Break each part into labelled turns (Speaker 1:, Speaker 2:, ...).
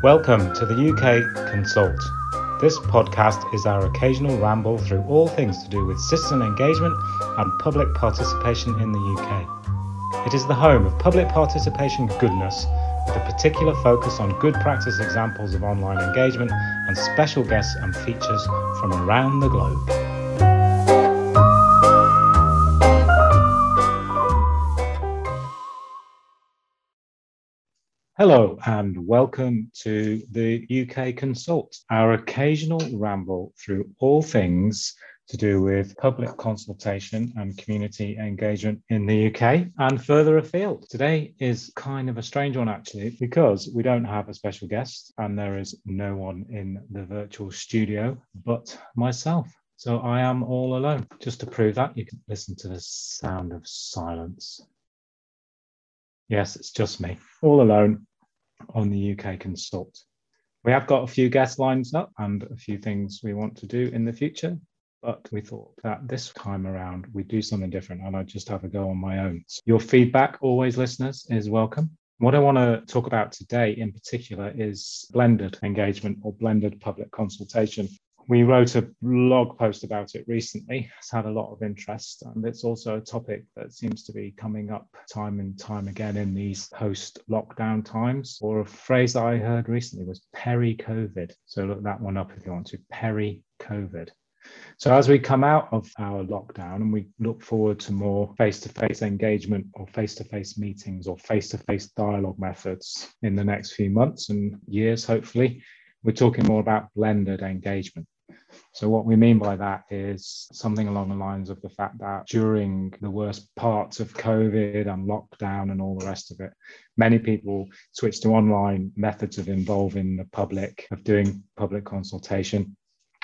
Speaker 1: Welcome to the UK Consult. This podcast is our occasional ramble through all things to do with citizen engagement and public participation in the UK. It is the home of public participation goodness, with a particular focus on good practice examples of online engagement and special guests and features from around the globe. Hello and welcome to the UK Consult, our occasional ramble through all things to do with public consultation and community engagement in the UK and further afield. Today is kind of a strange one, actually, because we don't have a special guest and there is no one in the virtual studio but myself. So I am all alone. Just to prove that, you can listen to the sound of silence. Yes, it's just me, all alone on the UK Consult. We have got a few guest lines up and a few things we want to do in the future, but we thought that this time around we'd do something different and I'd just have a go on my own. Your feedback, always listeners, is welcome. What I want to talk about today in particular is blended engagement or blended public consultation we wrote a blog post about it recently. It's had a lot of interest, and it's also a topic that seems to be coming up time and time again in these post lockdown times. Or a phrase that I heard recently was peri COVID. So look that one up if you want to peri COVID. So, as we come out of our lockdown and we look forward to more face to face engagement or face to face meetings or face to face dialogue methods in the next few months and years, hopefully, we're talking more about blended engagement. So, what we mean by that is something along the lines of the fact that during the worst parts of COVID and lockdown and all the rest of it, many people switched to online methods of involving the public, of doing public consultation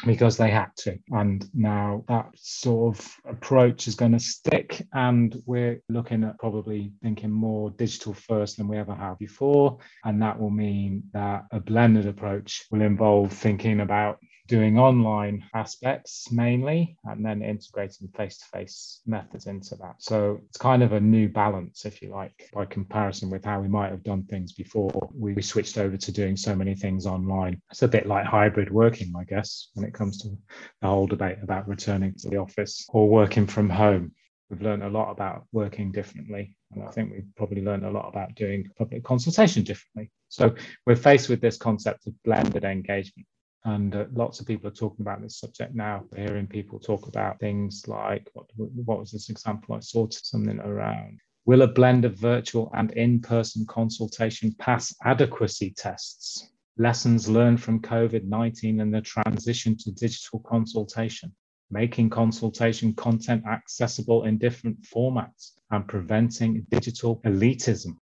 Speaker 1: because they had to. And now that sort of approach is going to stick. And we're looking at probably thinking more digital first than we ever have before. And that will mean that a blended approach will involve thinking about doing online aspects mainly and then integrating face-to-face methods into that. So it's kind of a new balance if you like by comparison with how we might have done things before. We switched over to doing so many things online. It's a bit like hybrid working i guess when it comes to the whole debate about returning to the office or working from home. We've learned a lot about working differently and i think we've probably learned a lot about doing public consultation differently. So we're faced with this concept of blended engagement and uh, lots of people are talking about this subject now. We're hearing people talk about things like what, what was this example I saw something around Will a blend of virtual and in person consultation pass adequacy tests? Lessons learned from COVID 19 and the transition to digital consultation, making consultation content accessible in different formats, and preventing digital elitism.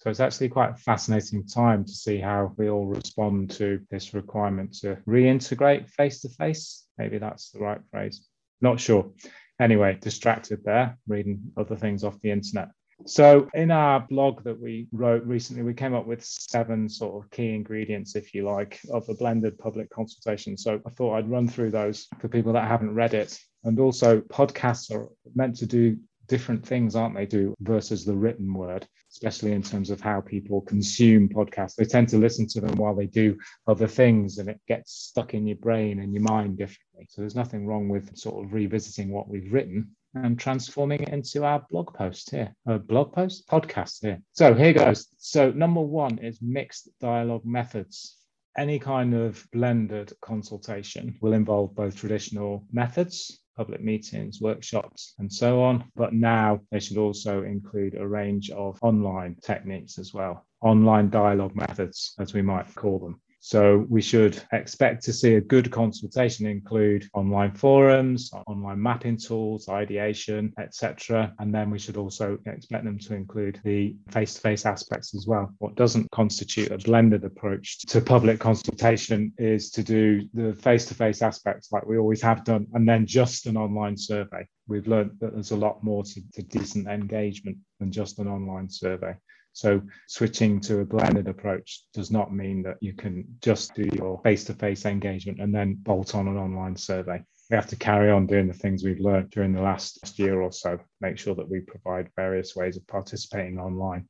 Speaker 1: So it's actually quite a fascinating time to see how we all respond to this requirement to reintegrate face to face. Maybe that's the right phrase. Not sure. Anyway, distracted there, reading other things off the internet. So, in our blog that we wrote recently, we came up with seven sort of key ingredients, if you like, of a blended public consultation. So, I thought I'd run through those for people that haven't read it. And also, podcasts are meant to do different things, aren't they, do versus the written word, especially in terms of how people consume podcasts. They tend to listen to them while they do other things and it gets stuck in your brain and your mind differently. So there's nothing wrong with sort of revisiting what we've written and transforming it into our blog post here, a blog post podcast here. So here goes. So number one is mixed dialogue methods. Any kind of blended consultation will involve both traditional methods public meetings, workshops, and so on. But now they should also include a range of online techniques as well, online dialogue methods, as we might call them. So we should expect to see a good consultation include online forums, online mapping tools, ideation, etc. And then we should also expect them to include the face-to-face aspects as well. What doesn't constitute a blended approach to public consultation is to do the face-to-face aspects like we always have done, and then just an online survey. We've learned that there's a lot more to, to decent engagement than just an online survey. So switching to a blended approach does not mean that you can just do your face-to-face engagement and then bolt on an online survey. We have to carry on doing the things we've learned during the last year or so, make sure that we provide various ways of participating online.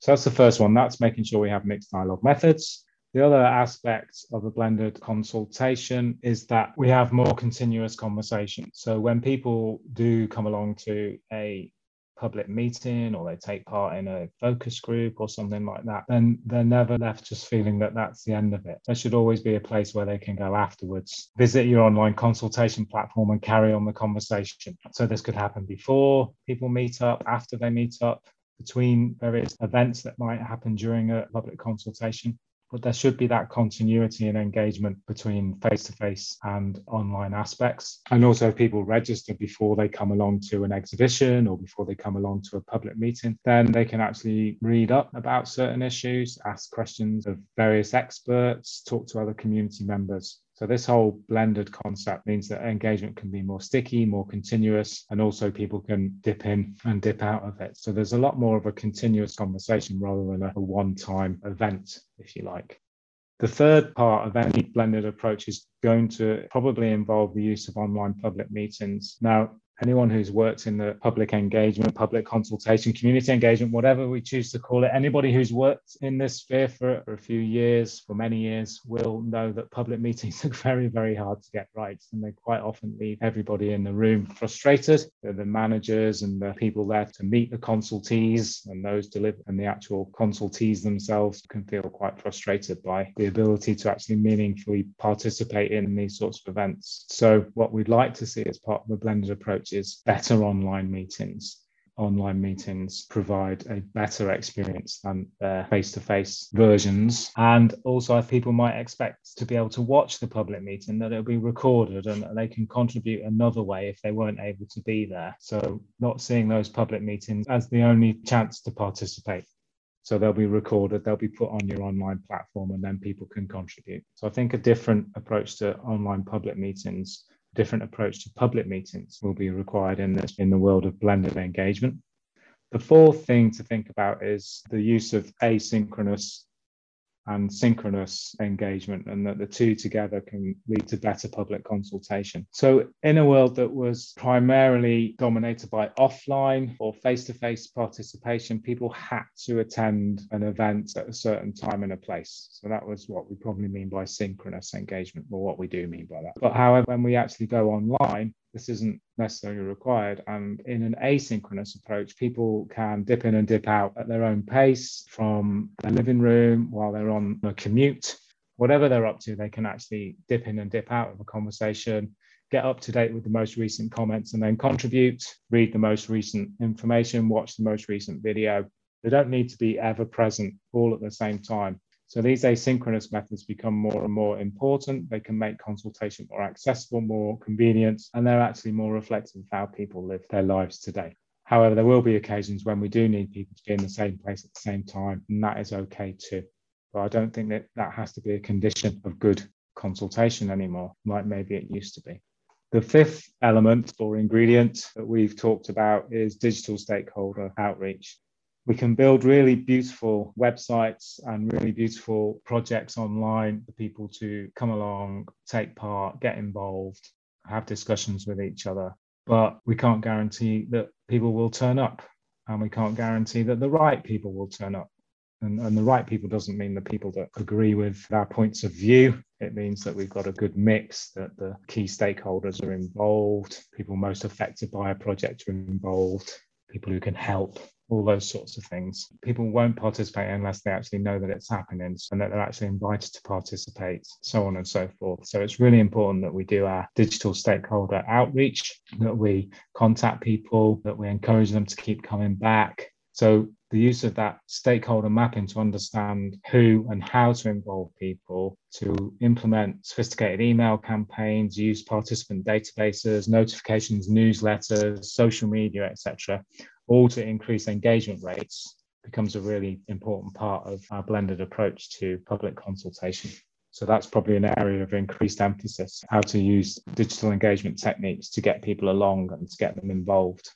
Speaker 1: So that's the first one. That's making sure we have mixed dialogue methods. The other aspect of a blended consultation is that we have more continuous conversation. So when people do come along to a public meeting or they take part in a focus group or something like that, then they're never left just feeling that that's the end of it. There should always be a place where they can go afterwards, visit your online consultation platform and carry on the conversation. So this could happen before people meet up, after they meet up, between various events that might happen during a public consultation but there should be that continuity and engagement between face to face and online aspects. And also, people register before they come along to an exhibition or before they come along to a public meeting, then they can actually read up about certain issues, ask questions of various experts, talk to other community members. So this whole blended concept means that engagement can be more sticky, more continuous, and also people can dip in and dip out of it. So there's a lot more of a continuous conversation rather than a, one-time event, if you like. The third part of any blended approach is going to probably involve the use of online public meetings. Now, anyone who's worked in the public engagement, public consultation, community engagement, whatever we choose to call it, anybody who's worked in this sphere for, for, a few years, for many years, will know that public meetings are very, very hard to get right. And they quite often leave everybody in the room frustrated. They're the managers and the people there to meet the consultees and those deliver and the actual consultees themselves can feel quite frustrated by the ability to actually meaningfully participate in these sorts of events. So what we'd like to see as part of a blended approach is better online meetings. Online meetings provide a better experience than their face to face versions. And also, people might expect to be able to watch the public meeting, that it'll be recorded and they can contribute another way if they weren't able to be there. So, not seeing those public meetings as the only chance to participate. So they'll be recorded, they'll be put on your online platform, and then people can contribute. So I think a different approach to online public meetings different approach to public meetings will be required in this in the world of blended engagement. The fourth thing to think about is the use of asynchronous and synchronous engagement, and that the two together can lead to better public consultation. So, in a world that was primarily dominated by offline or face to face participation, people had to attend an event at a certain time and a place. So, that was what we probably mean by synchronous engagement, or what we do mean by that. But, however, when we actually go online, this isn't necessarily required. And in an asynchronous approach, people can dip in and dip out at their own pace from their living room while they're on a commute. Whatever they're up to, they can actually dip in and dip out of a conversation, get up to date with the most recent comments, and then contribute, read the most recent information, watch the most recent video. They don't need to be ever present all at the same time. So these asynchronous methods become more and more important. They can make consultation more accessible, more convenient, and they're actually more reflective of how people live their lives today. However, there will be occasions when we do need people to be in the same place at the same time, and that is okay too. But I don't think that that has to be a condition of good consultation anymore, like maybe it used to be. The fifth element or ingredient that we've talked about is digital stakeholder outreach we can build really beautiful websites and really beautiful projects online for people to come along, take part, get involved, have discussions with each other. But we can't guarantee that people will turn up, and we can't guarantee that the right people will turn up. And, and the right people doesn't mean the people that agree with our points of view. It means that we've got a good mix, that the key stakeholders are involved, people most affected by a project are involved, people who can help all those sorts of things. People won't participate unless they actually know that it's happening and that they're actually invited to participate, so on and so forth. So it's really important that we do our digital stakeholder outreach, that we contact people, that we encourage them to keep coming back. So the use of that stakeholder mapping to understand who and how to involve people, to implement sophisticated email campaigns, use participant databases, notifications, newsletters, social media, etc all to increase engagement rates becomes a really important part of our blended approach to public consultation. So that's probably an area of increased emphasis, how to use digital engagement techniques to get people along and to get them involved.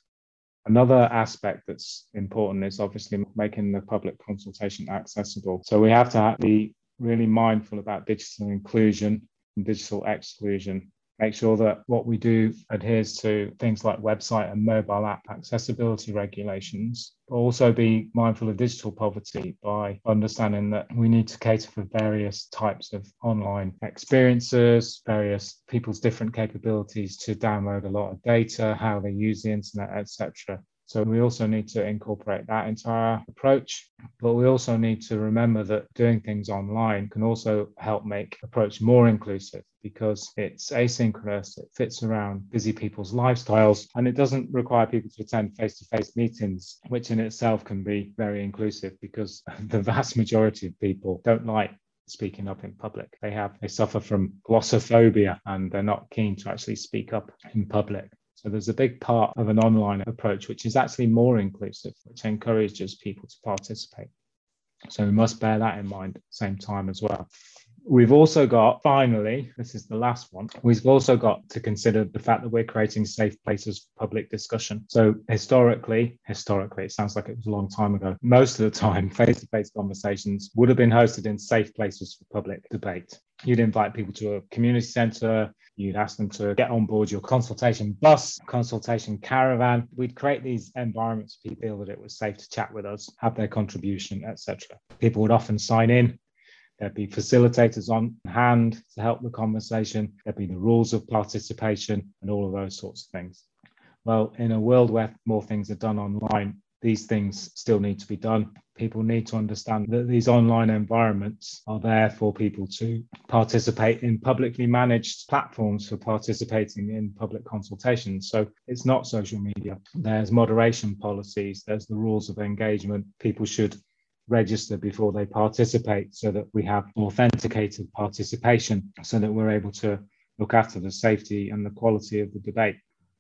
Speaker 1: Another aspect that's important is obviously making the public consultation accessible. So we have to be really mindful about digital inclusion and digital exclusion make sure that what we do adheres to things like website and mobile app accessibility regulations, but also be mindful of digital poverty by understanding that we need to cater for various types of online experiences, various people's different capabilities to download a lot of data, how they use the internet, etc. So we also need to incorporate that our approach. But we also need to remember that doing things online can also help make approach more inclusive because it's asynchronous, it fits around busy people's lifestyles, and it doesn't require people to attend face-to-face meetings, which in itself can be very inclusive because the vast majority of people don't like speaking up in public. They have they suffer from glossophobia and they're not keen to actually speak up in public. So there's a big part of an online approach which is actually more inclusive, which encourages people to participate. So we must bear that in mind at the same time as well. We've also got, finally, this is the last one, we've also got to consider the fact that we're creating safe places for public discussion. So, historically, historically, it sounds like it was a long time ago, most of the time, face to face conversations would have been hosted in safe places for public debate. You'd invite people to a community centre, you'd ask them to get on board your consultation bus, consultation caravan. We'd create these environments for people that it was safe to chat with us, have their contribution, etc. People would often sign in There'd be facilitators on hand to help the conversation. There'd be the rules of participation and all of those sorts of things. Well, in a world where more things are done online, these things still need to be done. People need to understand that these online environments are there for people to participate in publicly managed platforms for participating in public consultations. So it's not social media. There's moderation policies, there's the rules of engagement. People should register before they participate so that we have authenticated participation so that we're able to look after the safety and the quality of the debate.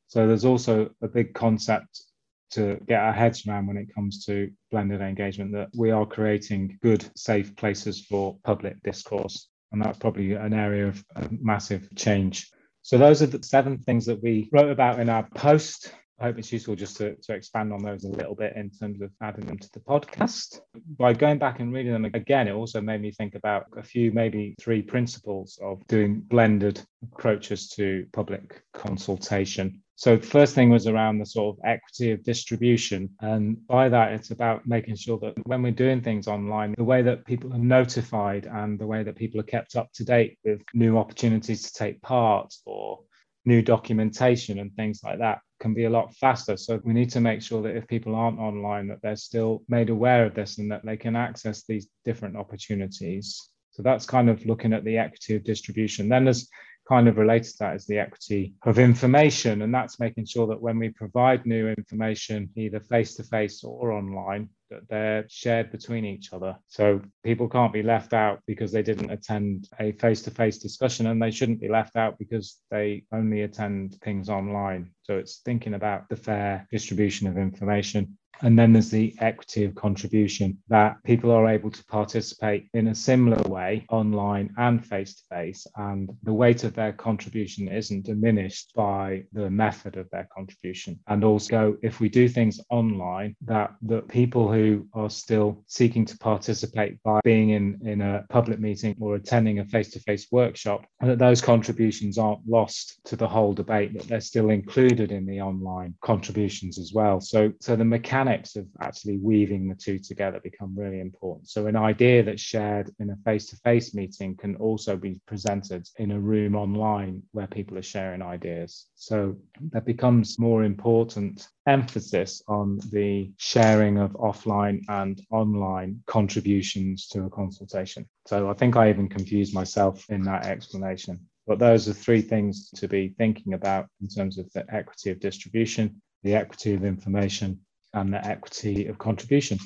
Speaker 1: So there's also a big concept to get our heads around when it comes to blended engagement that we are creating good, safe places for public discourse. And that's probably an area of massive change. So those are the seven things that we wrote about in our post I hope it's useful just to, to expand on those a little bit in terms of adding them to the podcast. By going back and reading them again, it also made me think about a few, maybe three principles of doing blended approaches to public consultation. So the first thing was around the sort of equity of distribution. And by that, it's about making sure that when we're doing things online, the way that people are notified and the way that people are kept up to date with new opportunities to take part or new documentation and things like that can be a lot faster. So we need to make sure that if people aren't online, that they're still made aware of this and that they can access these different opportunities. So that's kind of looking at the equity of distribution. Then there's kind of related to that is the equity of information. And that's making sure that when we provide new information, either face to face or online, that they're shared between each other. So people can't be left out because they didn't attend a face to face discussion, and they shouldn't be left out because they only attend things online. So it's thinking about the fair distribution of information. And then there's the equity of contribution that people are able to participate in a similar way online and face to face. And the weight of their contribution isn't diminished by the method of their contribution. And also, if we do things online, that the people who are still seeking to participate by being in, in a public meeting or attending a face to face workshop, that those contributions aren't lost to the whole debate, that they're still included in the online contributions as well. So, so the mechanics mechanics of actually weaving the two together become really important. So, an idea that's shared in a face to face meeting can also be presented in a room online where people are sharing ideas. So, that becomes more important emphasis on the sharing of offline and online contributions to a consultation. So, I think I even confused myself in that explanation. But those are three things to be thinking about in terms of the equity of distribution, the equity of information, and the equity of contribution.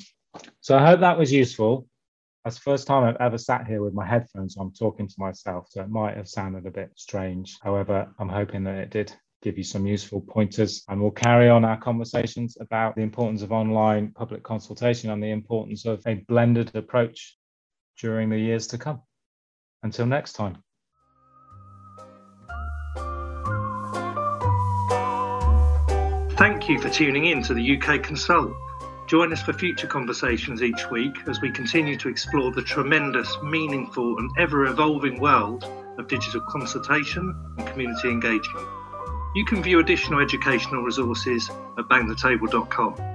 Speaker 1: So I hope that was useful. That's the first time I've ever sat here with my headphones on talking to myself, so it might have sounded a bit strange. However, I'm hoping that it did give you some useful pointers and we'll carry on our conversations about the importance of online public consultation and the importance of a blended approach during the years to come. Until next time.
Speaker 2: Thank you for tuning in to the UK Consult. Join us for future conversations each week as we continue to explore the tremendous, meaningful, and ever evolving world of digital consultation and community engagement. You can view additional educational resources at bangthetable.com.